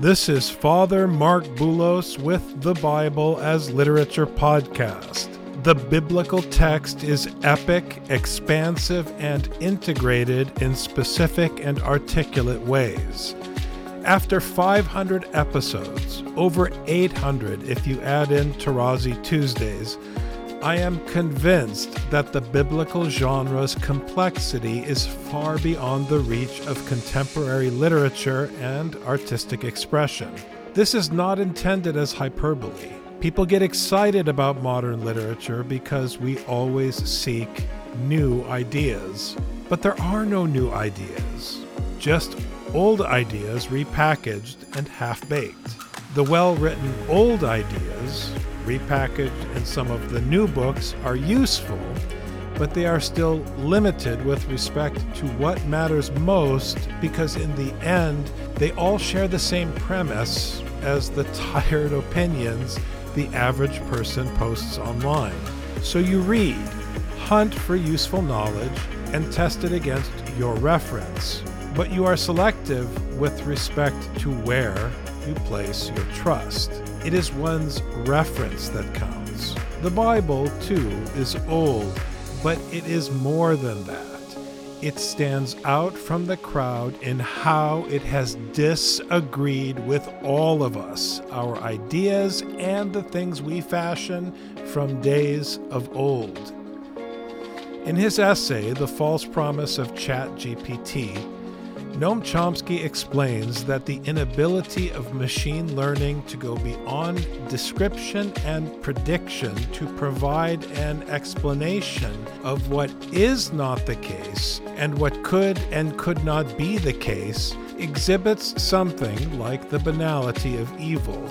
this is Father Mark Boulos with the Bible as Literature podcast. The biblical text is epic, expansive, and integrated in specific and articulate ways. After 500 episodes, over 800 if you add in Tarazi Tuesdays, I am convinced that the biblical genre's complexity is far beyond the reach of contemporary literature and artistic expression. This is not intended as hyperbole. People get excited about modern literature because we always seek new ideas. But there are no new ideas, just old ideas repackaged and half baked. The well written old ideas repackaged in some of the new books are useful, but they are still limited with respect to what matters most because, in the end, they all share the same premise as the tired opinions the average person posts online. So you read, hunt for useful knowledge, and test it against your reference, but you are selective with respect to where you place your trust. It is one's reference that counts. The Bible, too, is old, but it is more than that. It stands out from the crowd in how it has disagreed with all of us, our ideas, and the things we fashion from days of old. In his essay, The False Promise of ChatGPT, Noam Chomsky explains that the inability of machine learning to go beyond description and prediction to provide an explanation of what is not the case and what could and could not be the case exhibits something like the banality of evil,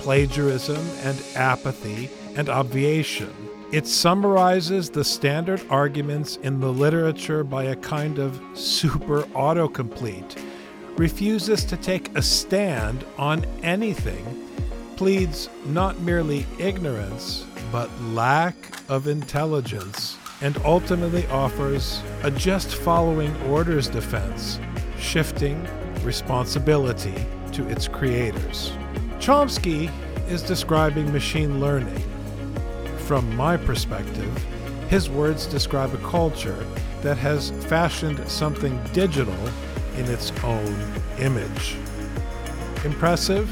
plagiarism and apathy and obviation. It summarizes the standard arguments in the literature by a kind of super autocomplete, refuses to take a stand on anything, pleads not merely ignorance, but lack of intelligence, and ultimately offers a just following orders defense, shifting responsibility to its creators. Chomsky is describing machine learning from my perspective, his words describe a culture that has fashioned something digital in its own image. Impressive?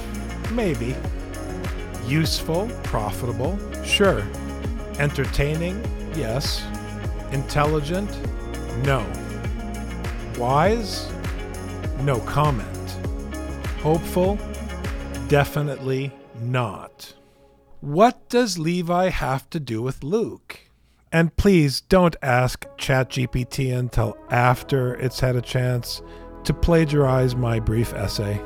Maybe. Useful? Profitable? Sure. Entertaining? Yes. Intelligent? No. Wise? No comment. Hopeful? Definitely not. What does Levi have to do with Luke? And please don't ask ChatGPT until after it's had a chance to plagiarize my brief essay.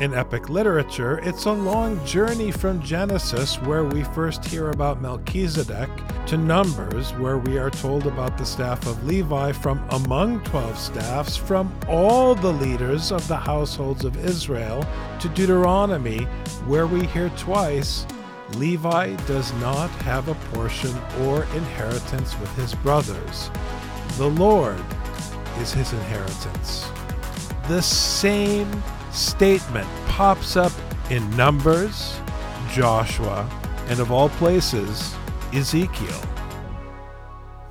In epic literature, it's a long journey from Genesis, where we first hear about Melchizedek, to Numbers, where we are told about the staff of Levi from among 12 staffs from all the leaders of the households of Israel, to Deuteronomy, where we hear twice Levi does not have a portion or inheritance with his brothers. The Lord is his inheritance. The same statement pops up in Numbers, Joshua, and of all places, Ezekiel.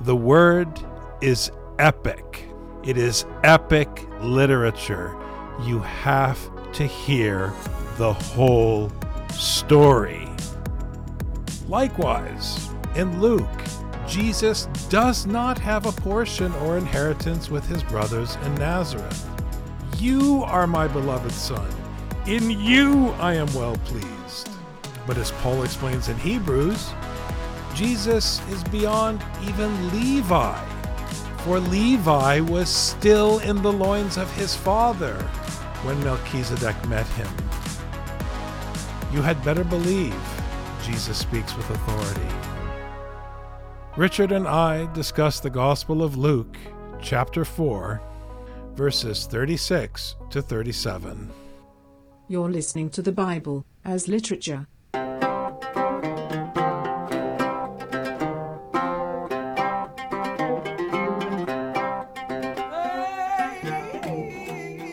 The word is epic. It is epic literature. You have to hear the whole story. Likewise, in Luke, Jesus does not have a portion or inheritance with his brothers in Nazareth. You are my beloved Son. In you I am well pleased. But as Paul explains in Hebrews, Jesus is beyond even Levi, for Levi was still in the loins of his father. when Melchizedek met him. You had better believe, Jesus speaks with authority. Richard and I discuss the Gospel of Luke, chapter 4, verses 36 to 37. You're listening to the Bible as literature.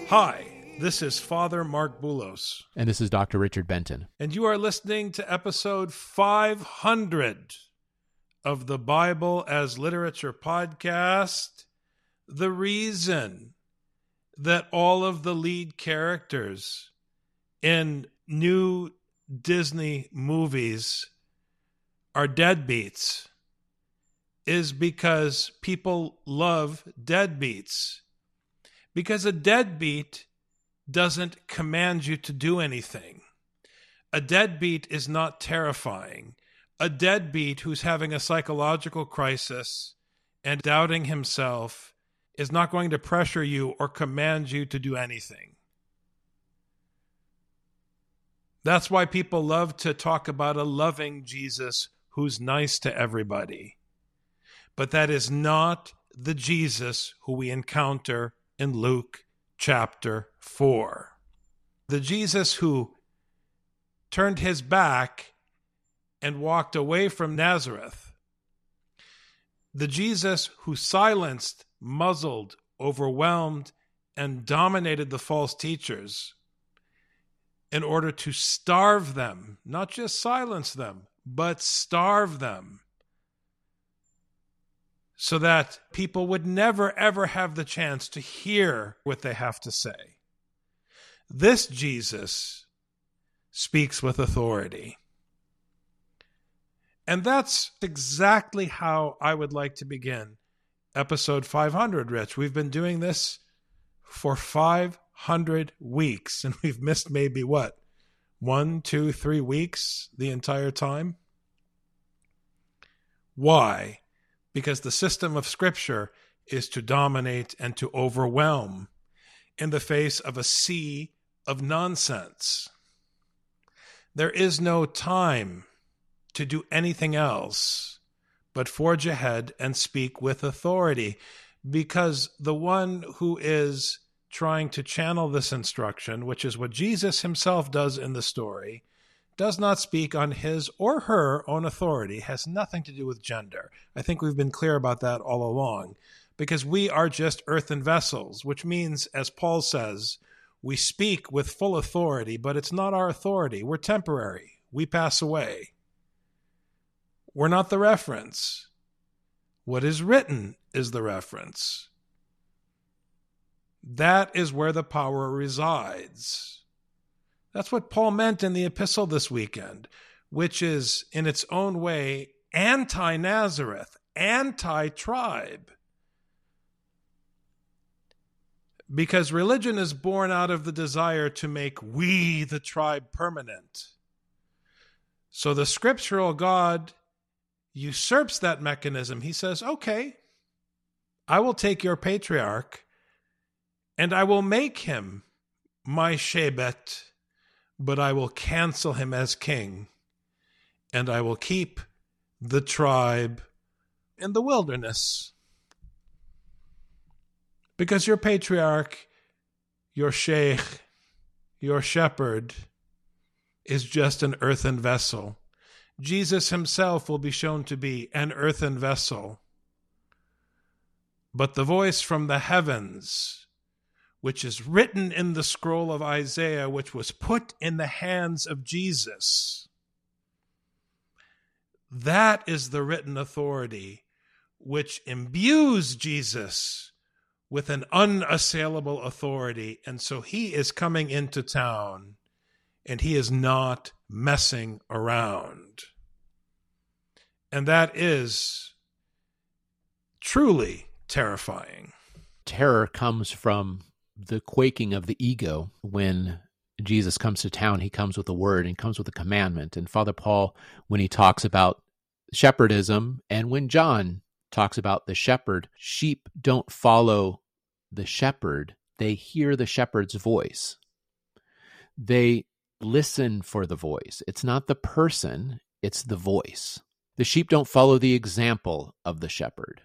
Hi, this is Father Mark Boulos. And this is Dr. Richard Benton. And you are listening to episode 500 of the Bible as Literature podcast. The reason that all of the lead characters in new Disney movies are deadbeats is because people love deadbeats. Because a deadbeat doesn't command you to do anything. A deadbeat is not terrifying. A deadbeat who's having a psychological crisis and doubting himself is not going to pressure you or command you to do anything. That's why people love to talk about a loving Jesus who's nice to everybody. But that is not the Jesus who we encounter in Luke chapter 4. The Jesus who turned his back and walked away from Nazareth. The Jesus who silenced, muzzled, overwhelmed, and dominated the false teachers in order to starve them, not just silence them, but starve them so that people would never, ever have the chance to hear what they have to say. This Jesus speaks with authority. And that's exactly how I would like to begin episode 500, Rich. We've been doing this for 500 weeks, and we've missed maybe what? One, two, three weeks the entire time? Why? because the system of Scripture is to dominate and to overwhelm in the face of a sea of nonsense. There is no time to do anything else but forge ahead and speak with authority because the one who is trying to channel this instruction, which is what Jesus himself does in the story, does not speak on his or her own authority, has nothing to do with gender. I think we've been clear about that all along, because we are just earthen vessels, which means, as Paul says, we speak with full authority, but it's not our authority. We're temporary, we pass away. We're not the reference. What is written is the reference. That is where the power resides. That's what Paul meant in the epistle this weekend, which is in its own way anti Nazareth, anti tribe. Because religion is born out of the desire to make we, the tribe, permanent. So the scriptural God usurps that mechanism. He says, okay, I will take your patriarch and I will make him my Shebet but I will cancel him as king, and I will keep the tribe in the wilderness. Because your patriarch, your sheikh, your shepherd is just an earthen vessel. Jesus himself will be shown to be an earthen vessel. But the voice from the heavens which is written in the scroll of Isaiah, which was put in the hands of Jesus. That is the written authority which imbues Jesus with an unassailable authority. And so he is coming into town and he is not messing around. And that is truly terrifying. Terror comes from the quaking of the ego when Jesus comes to town. He comes with a word and comes with a commandment. And Father Paul, when he talks about shepherdism, and when John talks about the shepherd, sheep don't follow the shepherd, they hear the shepherd's voice. They listen for the voice. It's not the person, it's the voice. The sheep don't follow the example of the shepherd,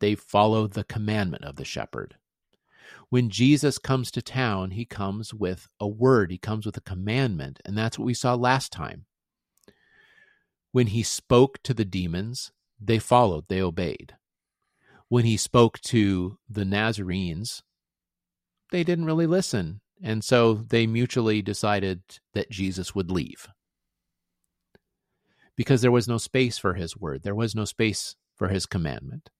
they follow the commandment of the shepherd. When Jesus comes to town, he comes with a word, he comes with a commandment, and that's what we saw last time. When he spoke to the demons, they followed, they obeyed. When he spoke to the Nazarenes, they didn't really listen. And so they mutually decided that Jesus would leave because there was no space for his word, there was no space for his commandment.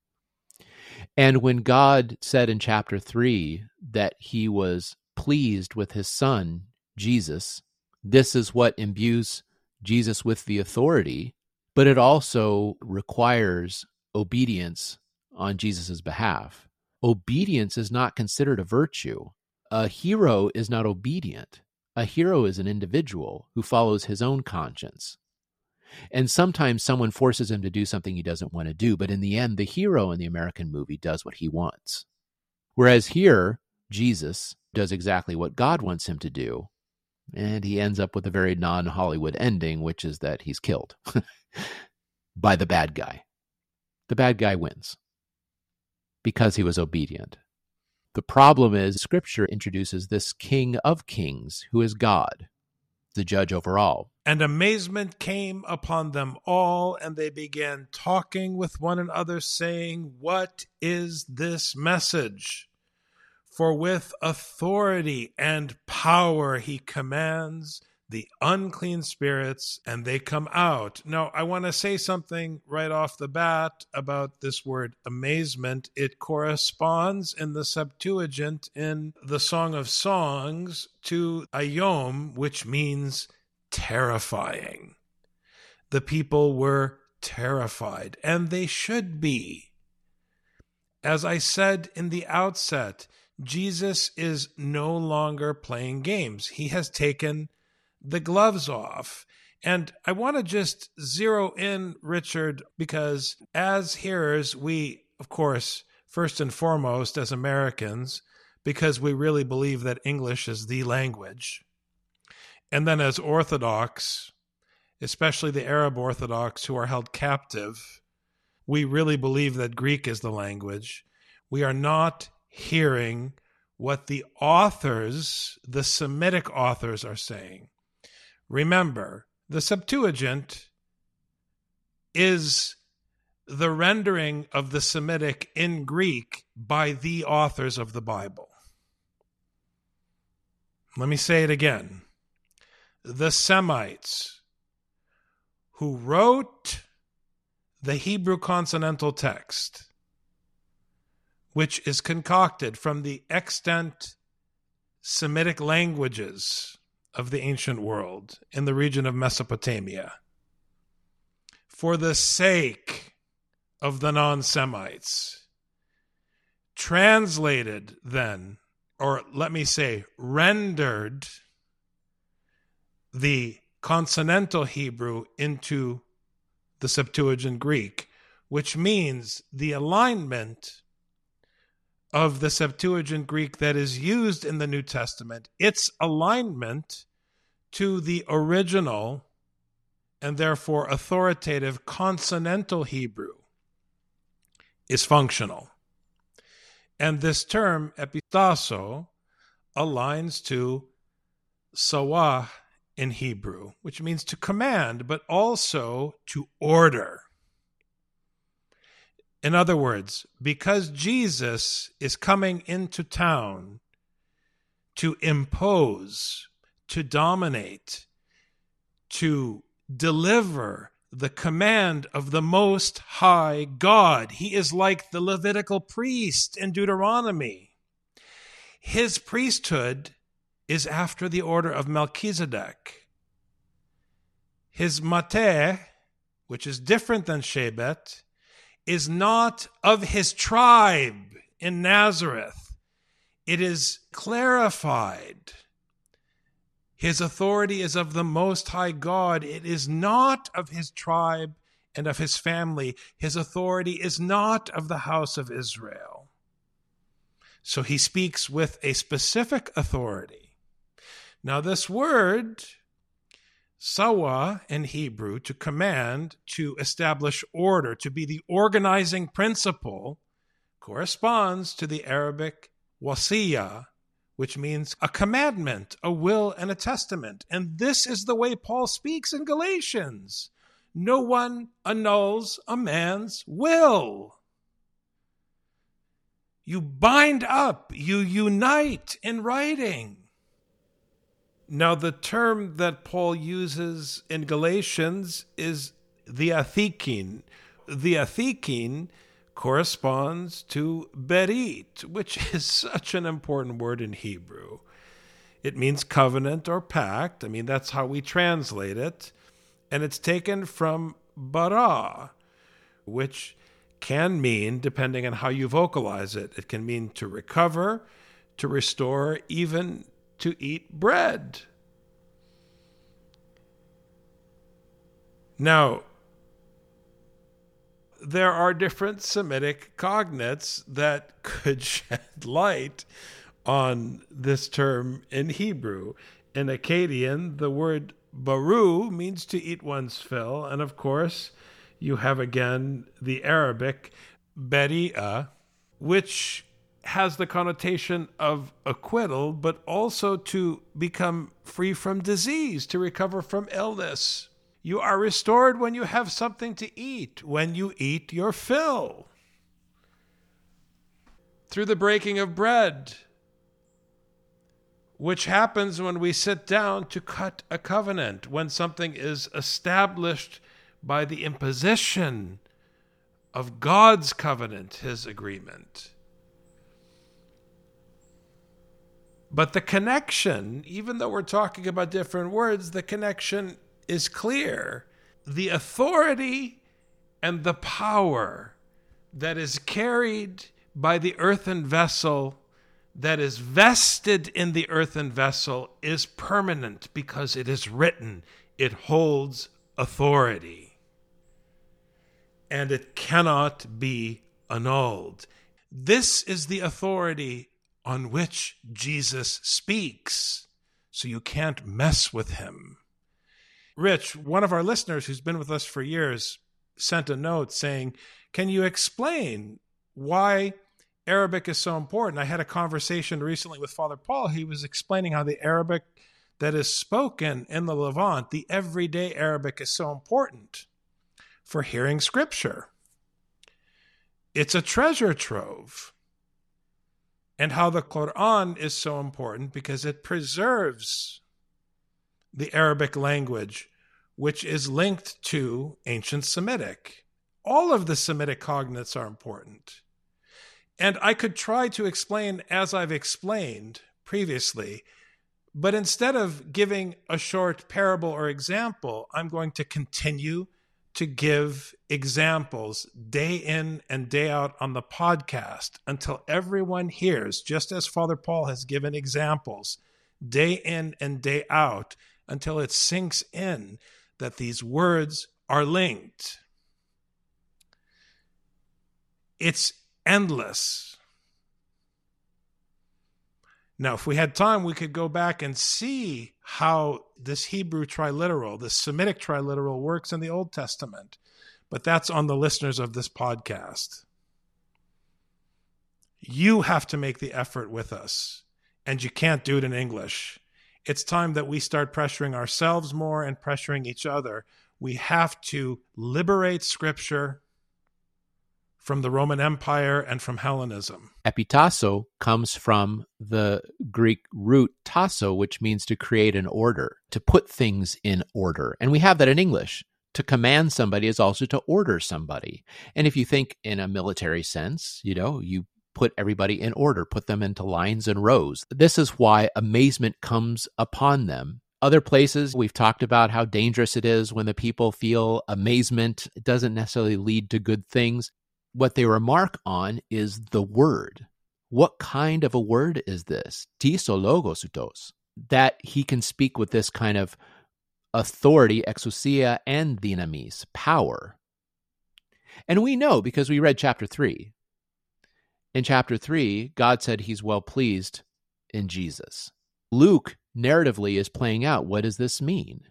And when God said in chapter 3 that he was pleased with his son, Jesus, this is what imbues Jesus with the authority, but it also requires obedience on Jesus' behalf. Obedience is not considered a virtue. A hero is not obedient. A hero is an individual who follows his own conscience. And sometimes someone forces him to do something he doesn't want to do, but in the end, the hero in the American movie does what he wants. Whereas here, Jesus does exactly what God wants him to do, and he ends up with a very non Hollywood ending, which is that he's killed by the bad guy. The bad guy wins because he was obedient. The problem is, Scripture introduces this King of Kings who is God, the judge over all. And amazement came upon them all, and they began talking with one another, saying, What is this message? For with authority and power he commands the unclean spirits and they come out. Now, I want to say something right off the bat about this word amazement. It corresponds in the Septuagint in the Song of Songs to ayom, which means terrifying. The people were terrified, and they should be. As I said in the outset, Jesus is no longer playing games. He has taken the gloves off. And I want to just zero in, Richard, because as hearers, we, of course, first and foremost, as Americans, because we really believe that English is the language. And then as Orthodox, especially the Arab Orthodox who are held captive, we really believe that Greek is the language. We are not hearing what the authors, the Semitic authors, are saying. Remember, the Septuagint is the rendering of the Semitic in Greek by the authors of the Bible. Let me say it again. The Semites who wrote the Hebrew consonantal text, which is concocted from the extant Semitic languages of the ancient world in the region of Mesopotamia. For the sake of the non Semites, translated then, or let me say, rendered the consonantal Hebrew into the Septuagint Greek, which means the alignment of the Septuagint Greek that is used in the New Testament, its alignment to the original and therefore authoritative consonantal Hebrew is functional. And this term, epitasso, aligns to sawah in Hebrew, which means to command, but also to order. In other words, because Jesus is coming into town to impose, to dominate, to deliver the command of the Most High God, he is like the Levitical priest in Deuteronomy. His priesthood is after the order of Melchizedek. His mateh, which is different than Shebet, is not of his tribe in Nazareth. It is clarified. His authority is of the Most High God. It is not of his tribe and of his family. His authority is not of the house of Israel. So he speaks with a specific authority. Now, this word, sawa in Hebrew, to command, to establish order, to be the organizing principle, corresponds to the Arabic wasiya, which means a commandment, a will, and a testament. And this is the way Paul speaks in Galatians. No one annuls a man's will. You bind up, you unite in writing. Now, the term that Paul uses in Galatians is the athikin. The athikin corresponds to berit, which is such an important word in Hebrew. It means covenant or pact. I mean, that's how we translate it. And it's taken from bara, which can mean, depending on how you vocalize it, it can mean to recover, to restore, even to eat bread. Now, there are different Semitic cognates that could shed light on this term in Hebrew. In Akkadian, the word baru means to eat one's fill, and of course, you have again the Arabic beri'a, which has the connotation of acquittal, but also to become free from disease, to recover from illness. You are restored when you have something to eat, when you eat your fill. Through the breaking of bread, which happens when we sit down to cut a covenant, when something is established by the imposition of God's covenant, his agreement. But the connection, even though we're talking about different words, the connection is clear. The authority and the power that is carried by the earthen vessel, that is vested in the earthen vessel, is permanent because it is written, it holds authority and it cannot be annulled. This is the authority on which Jesus speaks, so you can't mess with him. Rich, one of our listeners who's been with us for years, sent a note saying, Can you explain why Arabic is so important? I had a conversation recently with Father Paul. He was explaining how the Arabic that is spoken in the Levant, the everyday Arabic, is so important for hearing scripture. It's a treasure trove. And how the Quran is so important because it preserves the Arabic language, which is linked to ancient Semitic. All of the Semitic cognates are important. And I could try to explain as I've explained previously, but instead of giving a short parable or example, I'm going to continue to give examples day in and day out on the podcast until everyone hears, just as Father Paul has given examples day in and day out, until it sinks in that these words are linked. It's endless. Now, if we had time, we could go back and see how this Hebrew triliteral, this Semitic triliteral works in the Old Testament. But that's on the listeners of this podcast. You have to make the effort with us, and you can't do it in English. It's time that we start pressuring ourselves more and pressuring each other. We have to liberate Scripture from the Roman Empire and from Hellenism. Epitasso comes from the Greek root tasso, which means to create an order, to put things in order. And we have that in English. To command somebody is also to order somebody. And if you think in a military sense, you know, you put everybody in order, put them into lines and rows. This is why amazement comes upon them other places we've talked about how dangerous it is when the people feel amazement doesn't necessarily lead to good things what they remark on is the word. What kind of a word is this? Tisologosutos. That he can speak with this kind of authority, exousia, and dynamis, power. And we know because we read chapter 3. in chapter 3, God said he's well pleased in Jesus. Luke narratively is playing out what does this mean?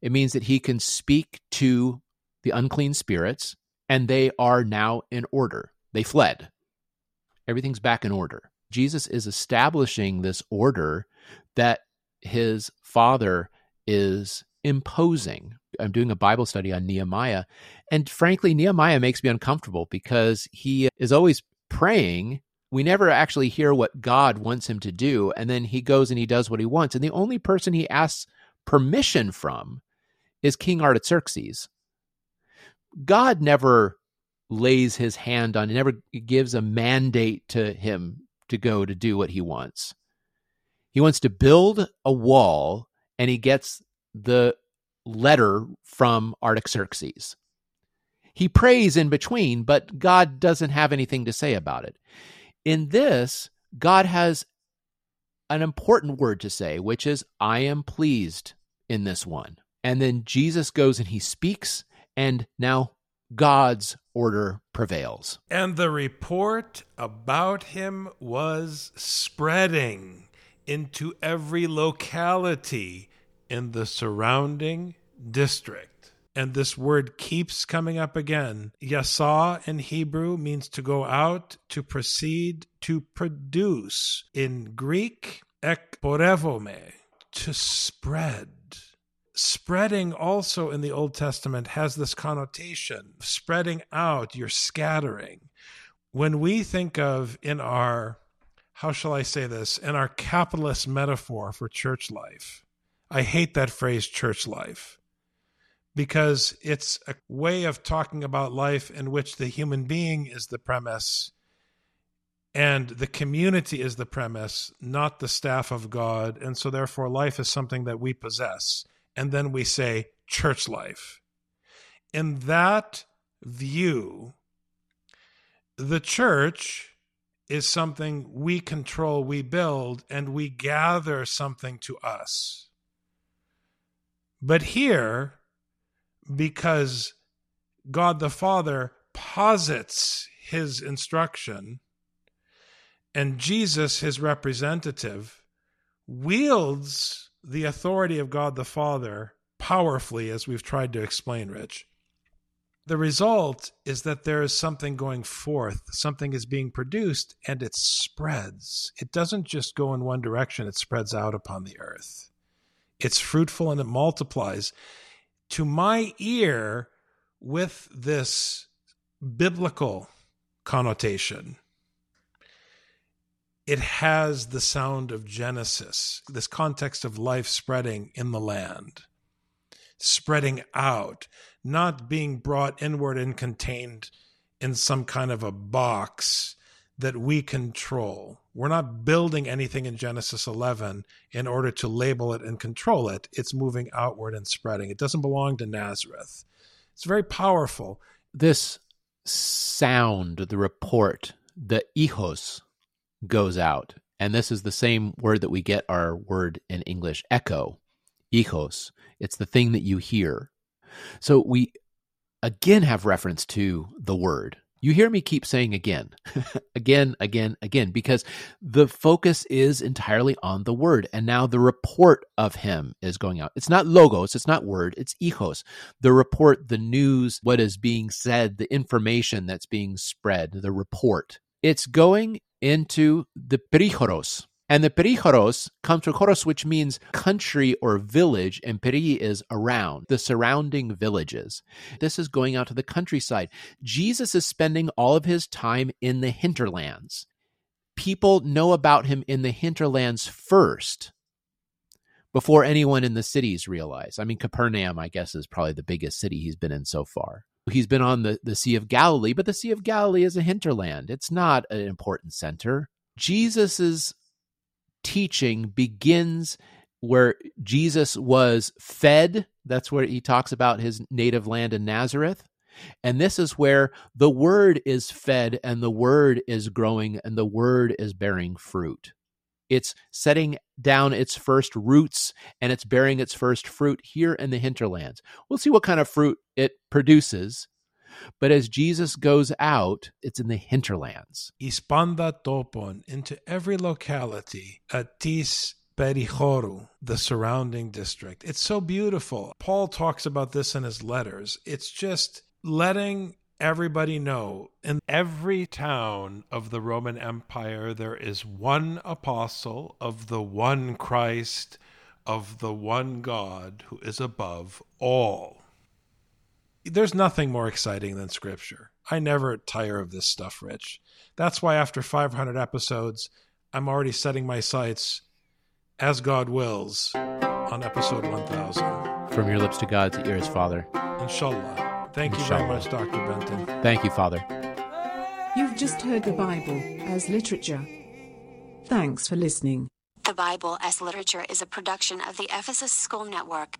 It means that he can speak to the unclean spirits and they are now in order. They fled. Everything's back in order. Jesus is establishing this order that his father is imposing. I'm doing a Bible study on Nehemiah. And frankly, Nehemiah makes me uncomfortable because he is always praying. We never actually hear what God wants him to do. And then he goes and he does what he wants. And the only person he asks permission from is King Artaxerxes. God never lays his hand on, never gives a mandate to him to go to do what he wants. He wants to build a wall and he gets the letter from Artaxerxes. He prays in between, but God doesn't have anything to say about it. In this, God has an important word to say, which is, I am pleased in this one. And then Jesus goes and he speaks, and now God's order prevails. And the report about him was spreading into every locality in the surrounding district. And this word keeps coming up again. Yasa in Hebrew means to go out, to proceed, to produce. In Greek, ekporevome, to spread. Spreading also in the Old Testament has this connotation spreading out, you're scattering. When we think of in our, how shall I say this, in our capitalist metaphor for church life, I hate that phrase, church life, because it's a way of talking about life in which the human being is the premise and the community is the premise, not the staff of God. And so, therefore, life is something that we possess. And then we say church life. In that view, the church is something we control, we build, and we gather something to us. But here, because God the Father posits his instruction, and Jesus, his representative, wields the authority of God the Father powerfully, as we've tried to explain, Rich. The result is that there is something going forth, something is being produced, and it spreads. It doesn't just go in one direction, it spreads out upon the earth it's fruitful and it multiplies. To my ear, with this biblical connotation, it has the sound of Genesis, this context of life spreading in the land, spreading out, not being brought inward and contained in some kind of a box that we control. We're not building anything in Genesis 11 in order to label it and control it. It's moving outward and spreading. It doesn't belong to Nazareth. It's very powerful. This sound, the report, the ichos goes out. And this is the same word that we get our word in English, echo, ichos. It's the thing that you hear. So we again have reference to the word you hear me keep saying again, again, again, again, because the focus is entirely on the word. And now the report of him is going out. It's not logos, it's not word, it's ichos. The report, the news, what is being said, the information that's being spread, the report. It's going into the perichoros, and the perichoros comes from choros, which means country or village, and peri is around, the surrounding villages. This is going out to the countryside. Jesus is spending all of his time in the hinterlands. People know about him in the hinterlands first before anyone in the cities realize. I mean, Capernaum, I guess, is probably the biggest city he's been in so far. He's been on the, the Sea of Galilee, but the Sea of Galilee is a hinterland. It's not an important center. Jesus's teaching begins where Jesus was fed. That's where he talks about his native land in Nazareth. And this is where the word is fed and the word is growing and the word is bearing fruit. It's setting down its first roots and it's bearing its first fruit here in the hinterlands. We'll see what kind of fruit it produces. But as Jesus goes out, it's in the hinterlands. Ispanda topon into every locality, atis Perichoru, the surrounding district. It's so beautiful. Paul talks about this in his letters. It's just letting everybody know in every town of the Roman Empire, there is one apostle of the one Christ, of the one God who is above all. There's nothing more exciting than Scripture. I never tire of this stuff, Rich. That's why after 500 episodes, I'm already setting my sights as God wills, on episode 1000. From your lips to God's ears, Father. Inshallah. Thank you very much, Dr. Benton. Thank you, Father. You've just heard the Bible as literature. Thanks for listening. The Bible as Literature is a production of the Ephesus School Network.